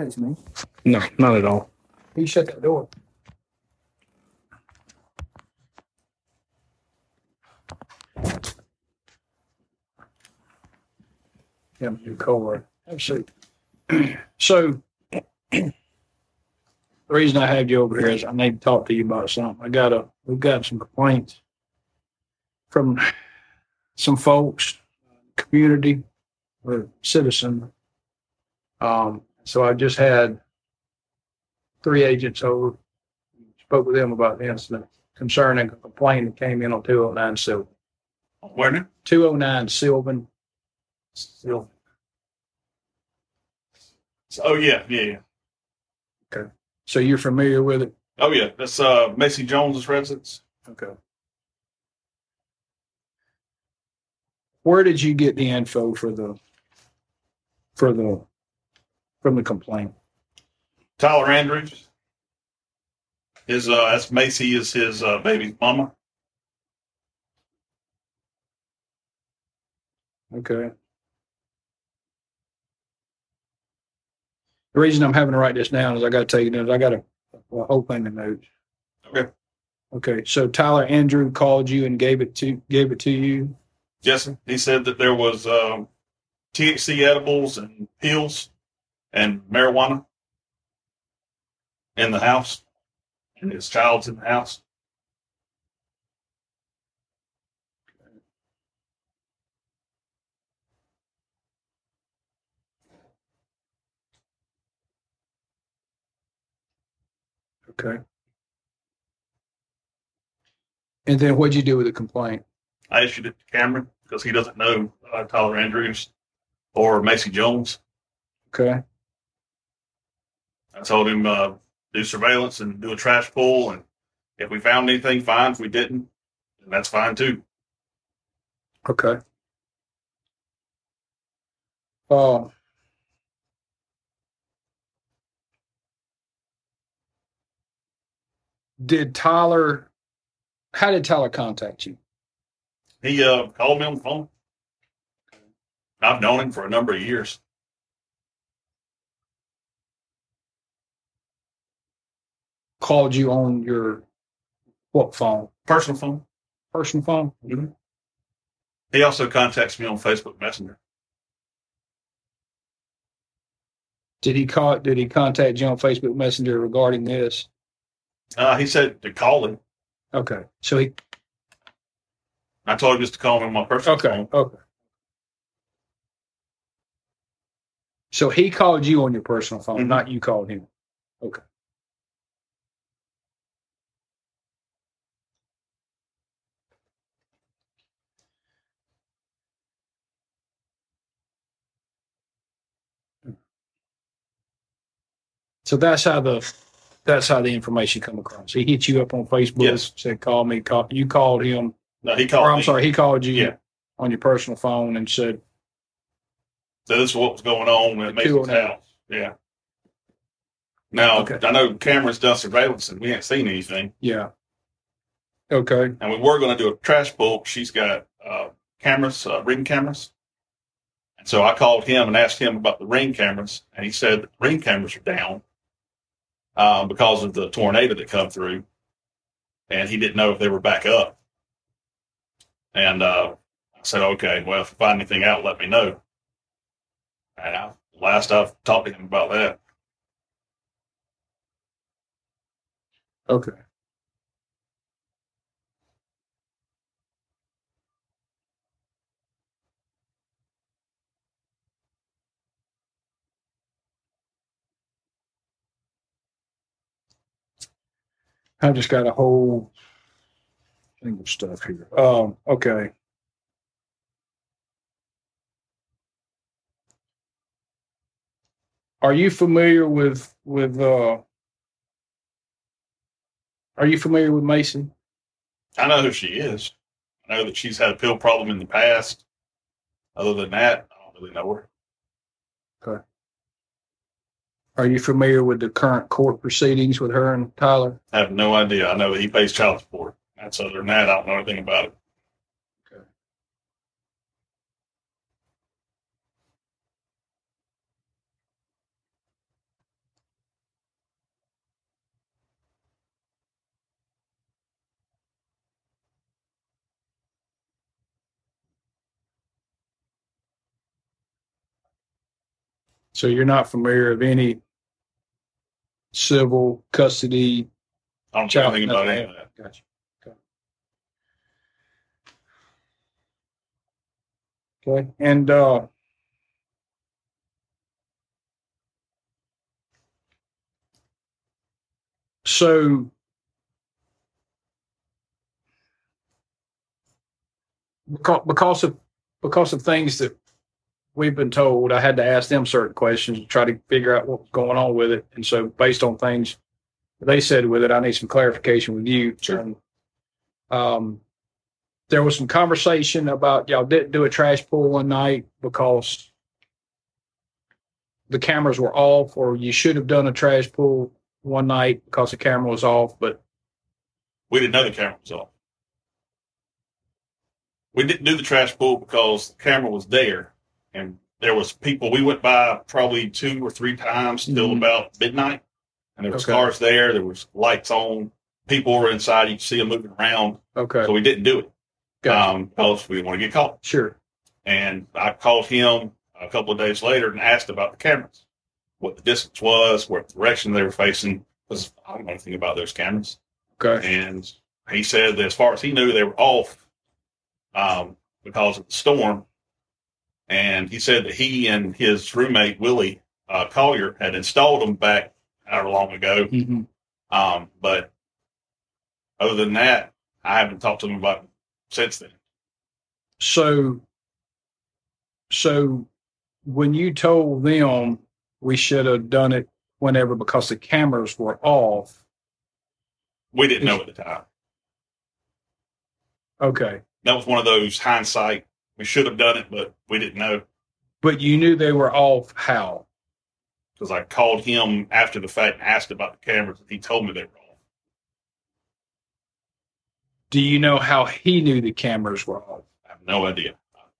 That's me. No, not at all. He shut that door. Yeah, new car. Absolutely. So the reason I have you over here is I need to talk to you about something. I got a, we've got some complaints from some folks, community or citizen. Um, so I just had three agents over, spoke with them about the incident concerning a complaint that came in on two oh nine Sylvan. Where now? Two oh nine Sylvan. Still. Oh yeah, yeah, yeah. Okay. So you're familiar with it? Oh yeah, that's uh Macy Jones's residence. Okay. Where did you get the info for the, for the, from the complaint? Tyler Andrews. His uh that's Macy is his uh baby's mama. Okay. The reason I'm having to write this down is I gotta take it, I got a, a whole thing of notes. Okay. Okay, so Tyler Andrew called you and gave it to, gave it to you? Yes. He said that there was um THC edibles and pills and marijuana in the house. And his child's in the house. Okay. And then what'd you do with the complaint? I issued it to Cameron because he doesn't know uh, Tyler Andrews or Macy Jones. Okay, I told him uh, do surveillance and do a trash pull, and if we found anything, fine. If we didn't, then that's fine too. okay. Uh, did Tyler, how did Tyler contact you? He uh, called me on the phone. I've known him for a number of years. Called you on your what phone? Personal phone. Personal phone? He also contacts me on Facebook Messenger. Did he call, did he contact you on Facebook Messenger regarding this? Uh, he said to call him. Okay, so he, I told him just to call him on my personal okay, phone. okay. So he called you on your personal phone, Mhm. not you called him. Okay. So that's how the that's how the information come across. He hit you up on Facebook, Yes. said call me, call you called him. No, he called Or I'm me. sorry, he called you Yeah. on your personal phone and said, So this is what was going on at Macy's house. Yeah. Now Okay. I know Cameron's done surveillance and we ain't seen anything. Yeah. Okay. And we were going to do a trash pull. She's got uh, cameras, uh, ring cameras. And so I called him and asked him about the ring cameras, and he said the ring cameras are down um, because of the tornado that come through, and he didn't know if they were back up. And uh, I said, okay, well, if you find anything out, let me know. And I, last I've talked to him about that. Okay. I just got a whole thing of stuff here. Um, okay. Are you familiar with with uh are you familiar with Macy? I know who she is. I know that she's had a pill problem in the past. Other than that, I don't really know her. Are you familiar with the current court proceedings with her and Tyler? I have no idea. I know he pays child support. That's other than that, I don't know anything about it. Okay. So you're not familiar of any civil custody I don't know child? anything about any of that. Gotcha. Okay. Okay. And uh so because because of because of things that we've been told, I had to ask them certain questions to try to figure out what was going on with it. And so based on things they said with it, I need some clarification with you. Sure. And, um, there was some conversation about y'all didn't do a trash pull one night because the cameras were off, or you should have done a trash pull one night because the camera was off. But We didn't know the camera was off. We didn't do the trash pull because the camera was there, and there was people. We went by probably two or three times till Mhm. about midnight, and there was Okay. cars there. There was lights on. People were inside. You could see them moving around. okay, So we didn't do it gotcha. um, because we didn't want to get caught. sure, And I called him a couple of days later and asked about the cameras, what the distance was, what direction they were facing, because I don't know anything about those cameras. okay, And he said that as far as he knew, they were off um, because of the storm. And he said that he and his roommate, Willie uh, Collier, had installed them back however long ago. Mhm. Um, but other than that, I haven't talked to him about it since then. So, so when you told them we should have done it whenever because the cameras were off, We didn't know at the time. okay, That was one of those hindsight. We should have done it, but we didn't know but you knew they were off. How? because I called him after the fact and asked about the cameras, and he told me they were off. Do you know how he knew the cameras were off? I have no idea.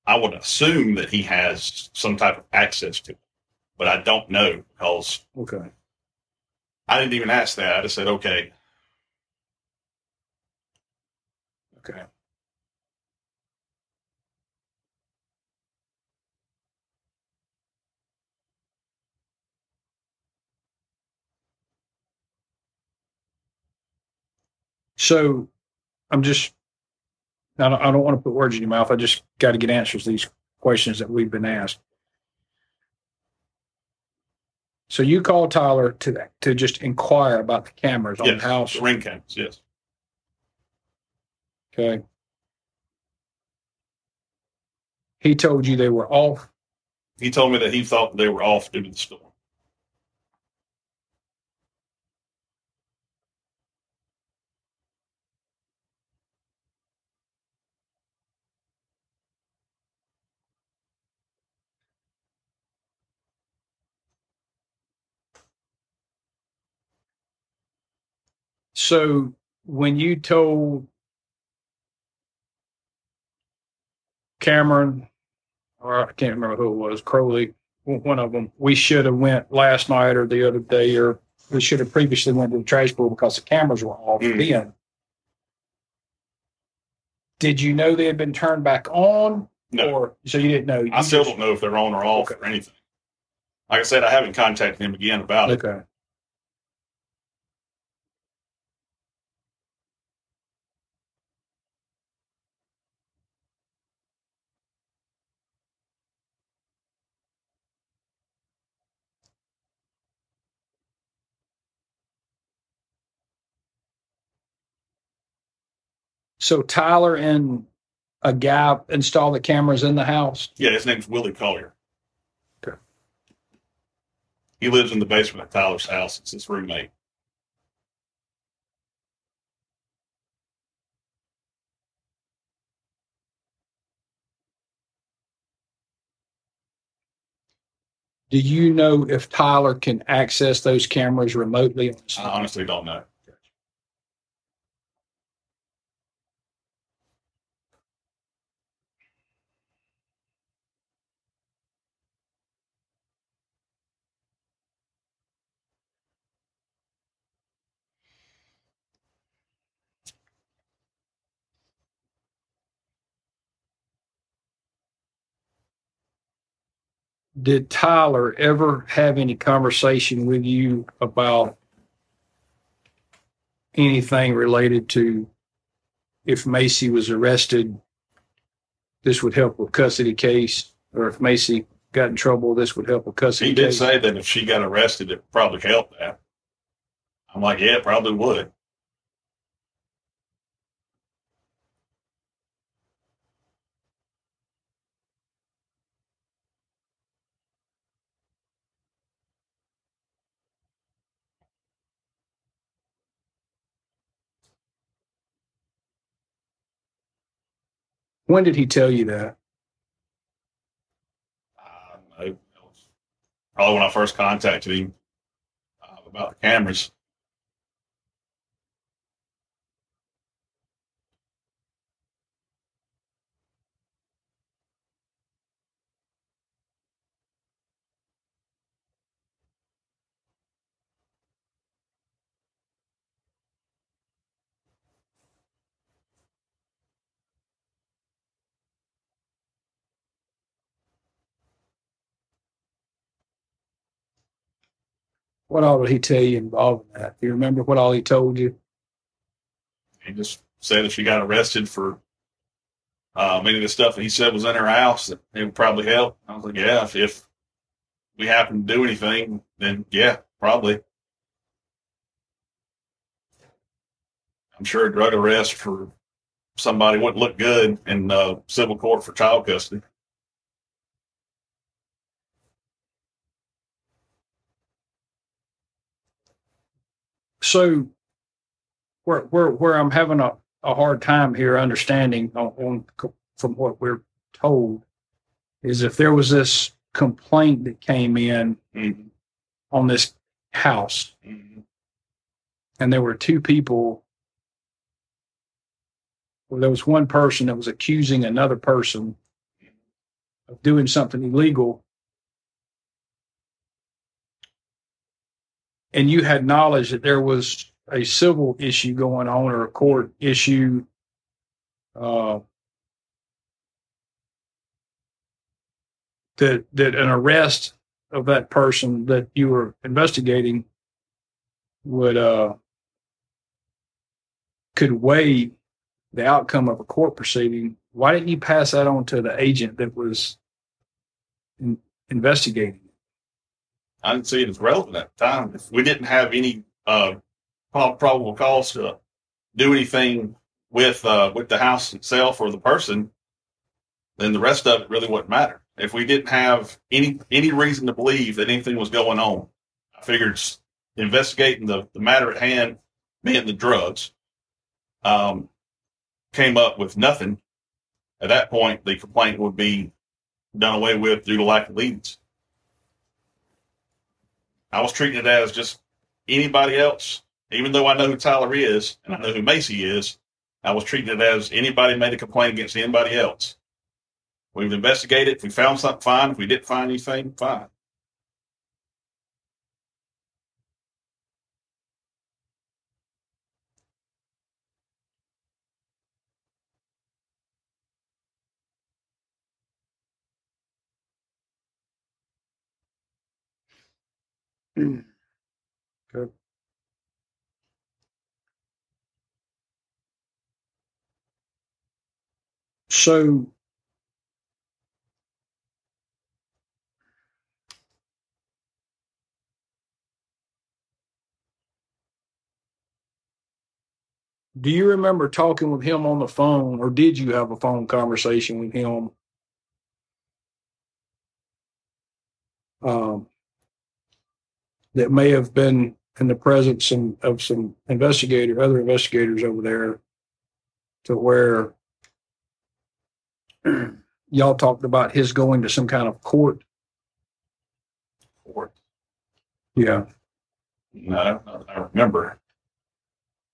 I would assume that he has some type of access to it, but I don't know because Okay. I didn't even ask that. I just said, okay, Okay. So I'm just, I don't, I don't want to put words in your mouth. I just got to get answers to these questions that we've been asked. So you called Tyler to to just inquire about the cameras on the house. the ring cameras, yes. Okay. He told you they were off. He told me that he thought they were off due to the storm. So when you told Cameron, or I can't remember who it was, Crowley, one of them, we should have went last night or the other day, or we should have previously went to the trash pull because the cameras were off Mhm. then. Did you know they had been turned back on? No, Or so you didn't know? You I still just- don't know if they're on or off Okay. or anything. Like I said, I haven't contacted him again about it. Okay. So Tyler and a guy install the cameras in the house. Yeah, his name's Willie Collier. Okay. He lives in the basement of Tyler's house. It's his roommate. Do you know if Tyler can access those cameras remotely? I honestly don't know. Did Tyler ever have any conversation with you about anything related to if Macy was arrested, this would help with custody case, or if Macy got in trouble, this would help with custody He did case? say that if she got arrested, it probably help that. I'm like, yeah, it probably would. When did he tell you that? Was Probably when I first contacted him uh, about the cameras. What all did he tell you involved in that? Do you remember what all he told you? He just said if she got arrested for uh, many of the stuff that he said was in her house, that it would probably help. I was like, yeah, if, if we happen to do anything, then yeah, probably. I'm sure a drug arrest for somebody wouldn't look good in uh, civil court for child custody. So where where where I'm having a, a hard time here understanding on, on from what we're told is if there was this complaint that came in Mm-hmm. on this house Mm-hmm. and there were two people well, there was one person that was accusing another person of doing something illegal and you had knowledge that there was a civil issue going on or a court issue uh, that that an arrest of that person that you were investigating would uh could weigh the outcome of a court proceeding. Why didn't you pass that on to the agent that was in, investigating I didn't see it as relevant at the time. If we didn't have any uh, probable cause to do anything with uh, with the house itself or the person, then the rest of it really wouldn't matter. If we didn't have any any reason to believe that anything was going on, I figured investigating the, the matter at hand, being the drugs, um, came up with nothing. At that point, the complaint would be done away with due to lack of leads. I was treating it as just anybody else, even though I know who Tyler is and I know who Macy is. I was treating it as anybody made a complaint against anybody else. We've investigated. If we found something, fine. If we didn't find anything, fine. Good. So do you remember talking with him on the phone or did you have a phone conversation with him um, that may have been in the presence of, some investigator, other investigators over there, to where y'all talked about his going to some kind of court. Court. Yeah. No, I remember.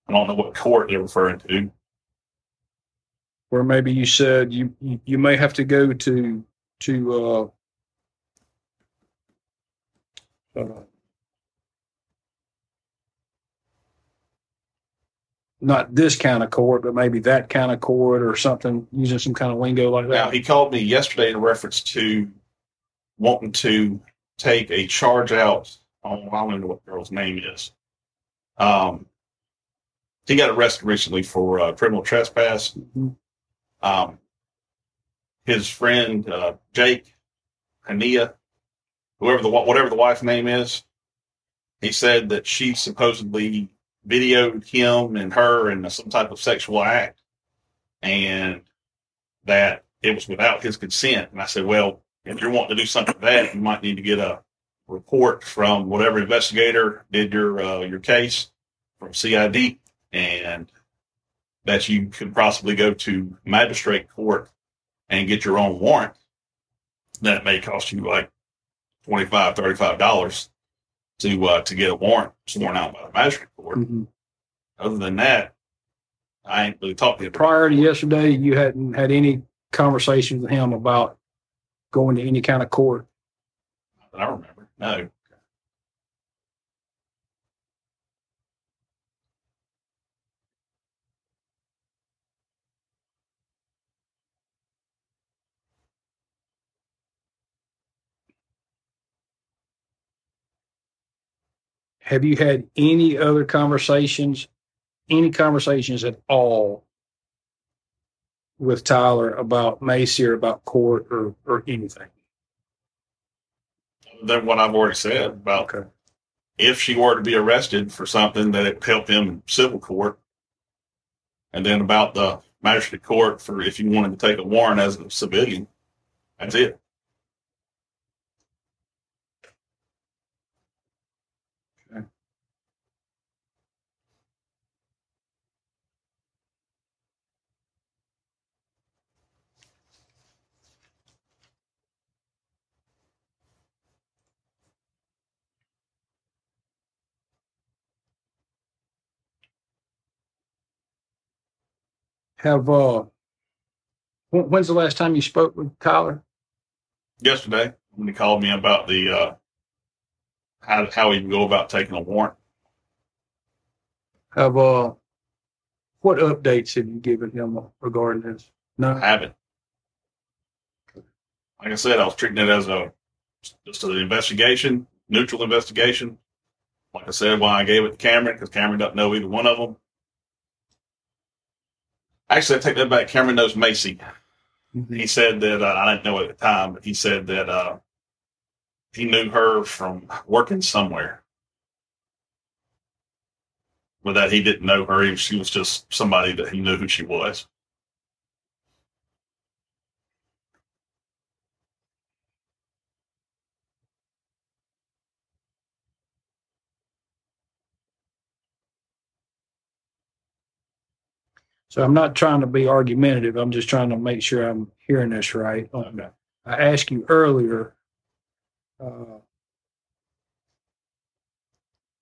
I don't know what court they're referring to. Where maybe you said you you, you may have to go to to uh, uh not this kind of court, but maybe that kind of court or something, using some kind of lingo like that. Now he called me yesterday in reference to wanting to take a charge out on, I don't even know what the girl's name is. Um, he got arrested recently for uh, criminal trespass. Mhm. Um, his friend uh, Jake Hania, whoever the whatever the wife's name is, he said that she supposedly videoed him and her in some type of sexual act, and that it was without his consent. And I said, well, if you're wanting to do something like that, you might need to get a report from whatever investigator did your uh, your case from CID, and that you could possibly go to magistrate court and get your own warrant. That may cost you like 25 $35 to uh, to get a warrant sworn out by the magistrate court. Mhm. Other than that, I ain't really talked to him. Prior to yesterday, you hadn't had any conversations with him about going to any kind of court. that I remember. No. Have you had any other conversations, any conversations at all with Tyler about Macy or about court or, or anything? Other than what I've already said about Okay. if she were to be arrested for something that it helped him in civil court, and then about the magistrate court for if you wanted to take a warrant as a civilian. That's it. Have, uh, when's the last time you spoke with Tyler? Yesterday, when he called me about the uh, how how he go about taking a warrant, Have, uh, what updates have you given him regarding this? No, I haven't. Like I said, I was treating it as a just an investigation, neutral investigation. Like I said, why I gave it to Cameron because Cameron doesn't know either one of them. Actually, I take that back. Cameron knows Macy. He said that uh, I didn't know at the time, but he said that uh, he knew her from working somewhere. But that he didn't know her. He, she was just somebody that he knew who she was. So I'm not trying to be argumentative. I'm just trying to make sure I'm hearing this right. Okay. I asked you earlier, uh,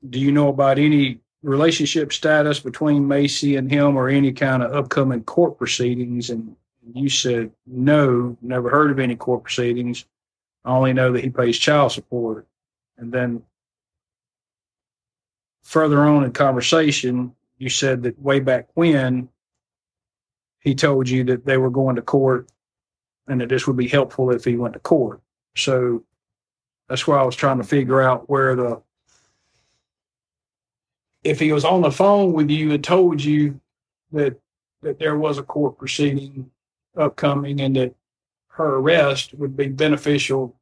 do you know about any relationship status between Macy and him or any kind of upcoming court proceedings? And you said, no, never heard of any court proceedings. I only know that he pays child support. And then further on in conversation, you said that way back when he told you that they were going to court and that this would be helpful if he went to court. So that's why I was trying to figure out where the if he was on the phone with you and told you that that there was a court proceeding upcoming and that her arrest would be beneficial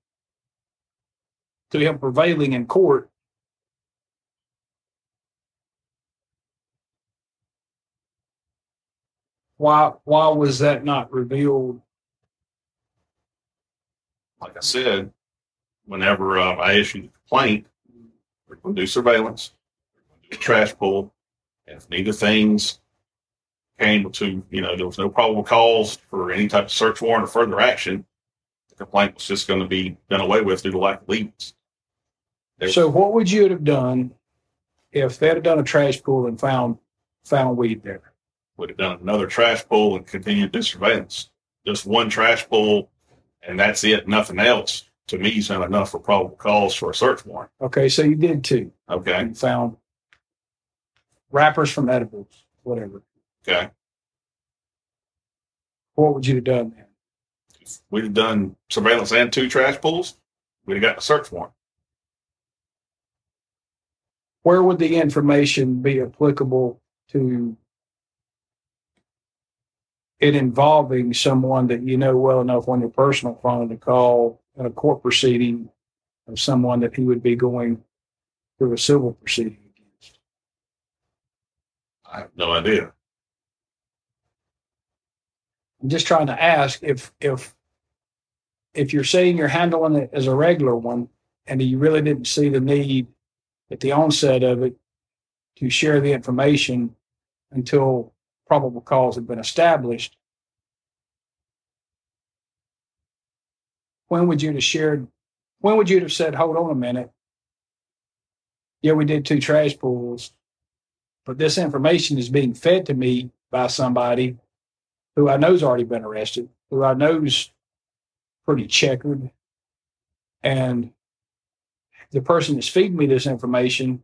to him prevailing in court. Why why was that not revealed Like I said, whenever uh, I issued the complaint, we're going to do surveillance, we're going to do a trash pull, and if neither things came to, you know, there was no probable cause for any type of search warrant or further action, the complaint was just going to be done away with due to lack of leads. So what would you have done if they had done a trash pull and found found weed there? Would have done another trash pull and continued to surveillance. Just one trash pull, and that's it. Nothing else. To me, is not enough for probable cause for a search warrant. Okay, so you did two. Okay. And found wrappers from edibles, whatever. Okay. What would you have done then? We'd have done surveillance and two trash pulls. we'd have got a search warrant. Where would the information be applicable to it involving someone that you know well enough on your personal phone to call in a court proceeding of someone that he would be going through a civil proceeding against? I have no idea. I'm just trying to ask if if if you're saying you're handling it as a regular one and you really didn't see the need at the onset of it to share the information until probable cause had been established, when would you have shared? When would you have said, "Hold on a minute"? Yeah, we did two trash pulls, but this information is being fed to me by somebody who I know's already been arrested, who I know's pretty checkered, and the person that's feeding me this information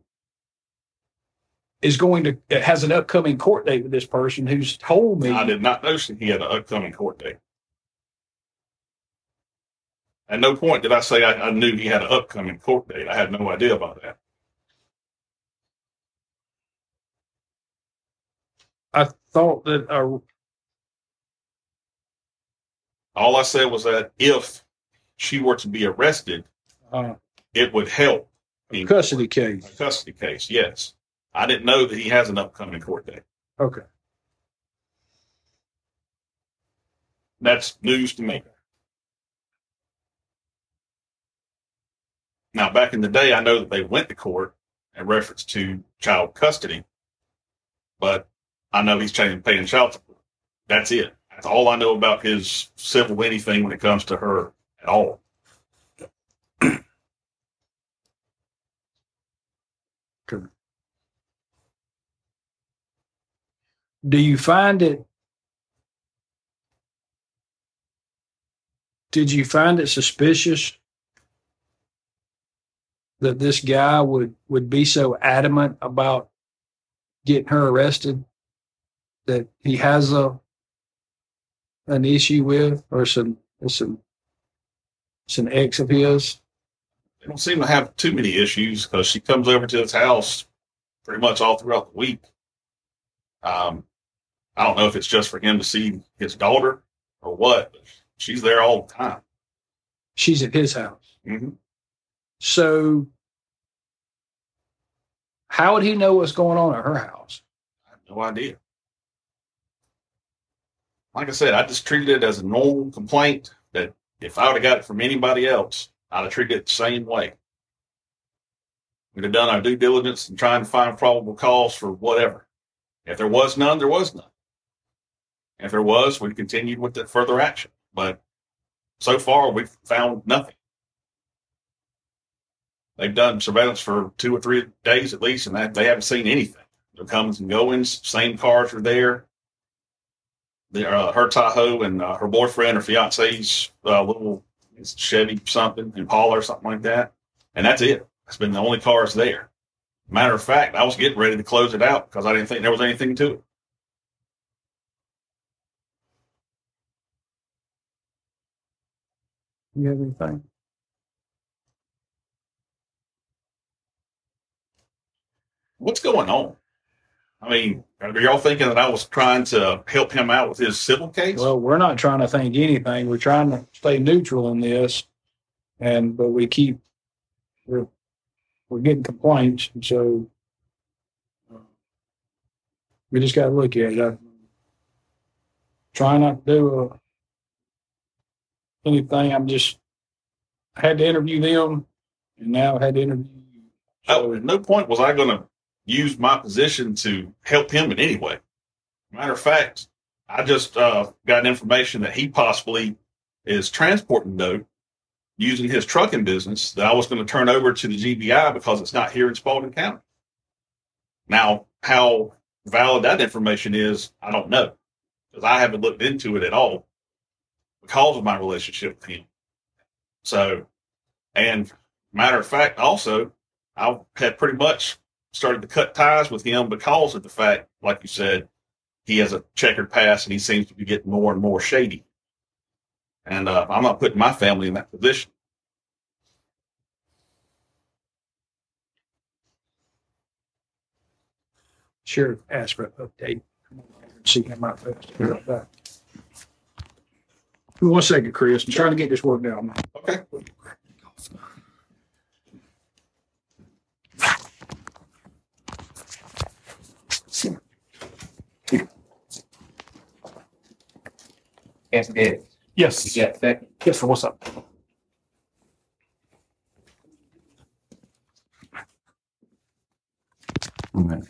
is going to has an upcoming court date with this person who's told me I did not know he had an upcoming court date. At no point did I say I, I knew he had an upcoming court date. I had no idea about that. I thought that uh, All I said was that if she were to be arrested, uh, it would help a custody a case. custody case. Yes, I didn't know that he has an upcoming court date. Okay. That's news to me. Now, back in the day, I know that they went to court in reference to child custody, but I know he's changing paying child support. That's it. That's all I know about his civil anything when it comes to her at all. Do you find it? Did you find it suspicious that this guy would would be so adamant about getting her arrested that he has a an issue with or some some an ex of his? They don't seem to have too many issues because she comes over to his house pretty much all throughout the week. Um, I don't know if it's just for him to see his daughter or what, but she's there all the time. She's at his house. Mm-hmm. So how would he know what's going on at her house? I have no idea. Like I said, I just treated it as a normal complaint that if I would have got it from anybody else, I'd have treated it the same way. We'd have done our due diligence and trying to find probable cause for whatever. If there was none, there was none. If there was, we continued with the further action. But so far, we've found nothing. They've done surveillance for two or three days at least, and they, they haven't seen anything. The comings and goings, same cars are there. There, uh, her Tahoe and uh, her boyfriend or fiance's uh, little Chevy something, Impala or something like that, and that's it. That's been the only cars there. Matter of fact, I was getting ready to close it out because I didn't think there was anything to it. You have anything? What's going on? I mean, are y'all thinking that I was trying to help him out with his civil case? Well, we're not trying to think anything. We're trying to stay neutral in this, and but we keep we're we're getting complaints, and so uh, we just got to look at it. I, try not to do uh, anything. I'm just I had to interview them, and now I had to interview you. Oh, at no point was I going to use my position to help him in any way. Matter of fact, I just uh, got information that he possibly is transporting dope using his trucking business that I was going to turn over to the GBI because it's not here in Spalding County. Now, how valid that information is, I don't know because I haven't looked into it at all because of my relationship with him. So, and matter of fact, also, I have pretty much started to cut ties with him because of the fact, like you said, he has a checkered past and he seems to be getting more and more shady. And uh, I'm not putting my family in that position. Sheriff ask for an update. See him out first. Right back. One second, Chris. I'm trying to get this worked out. man. Okay. Can't Yes. you got a second? Yes, sir. What's up? Okay.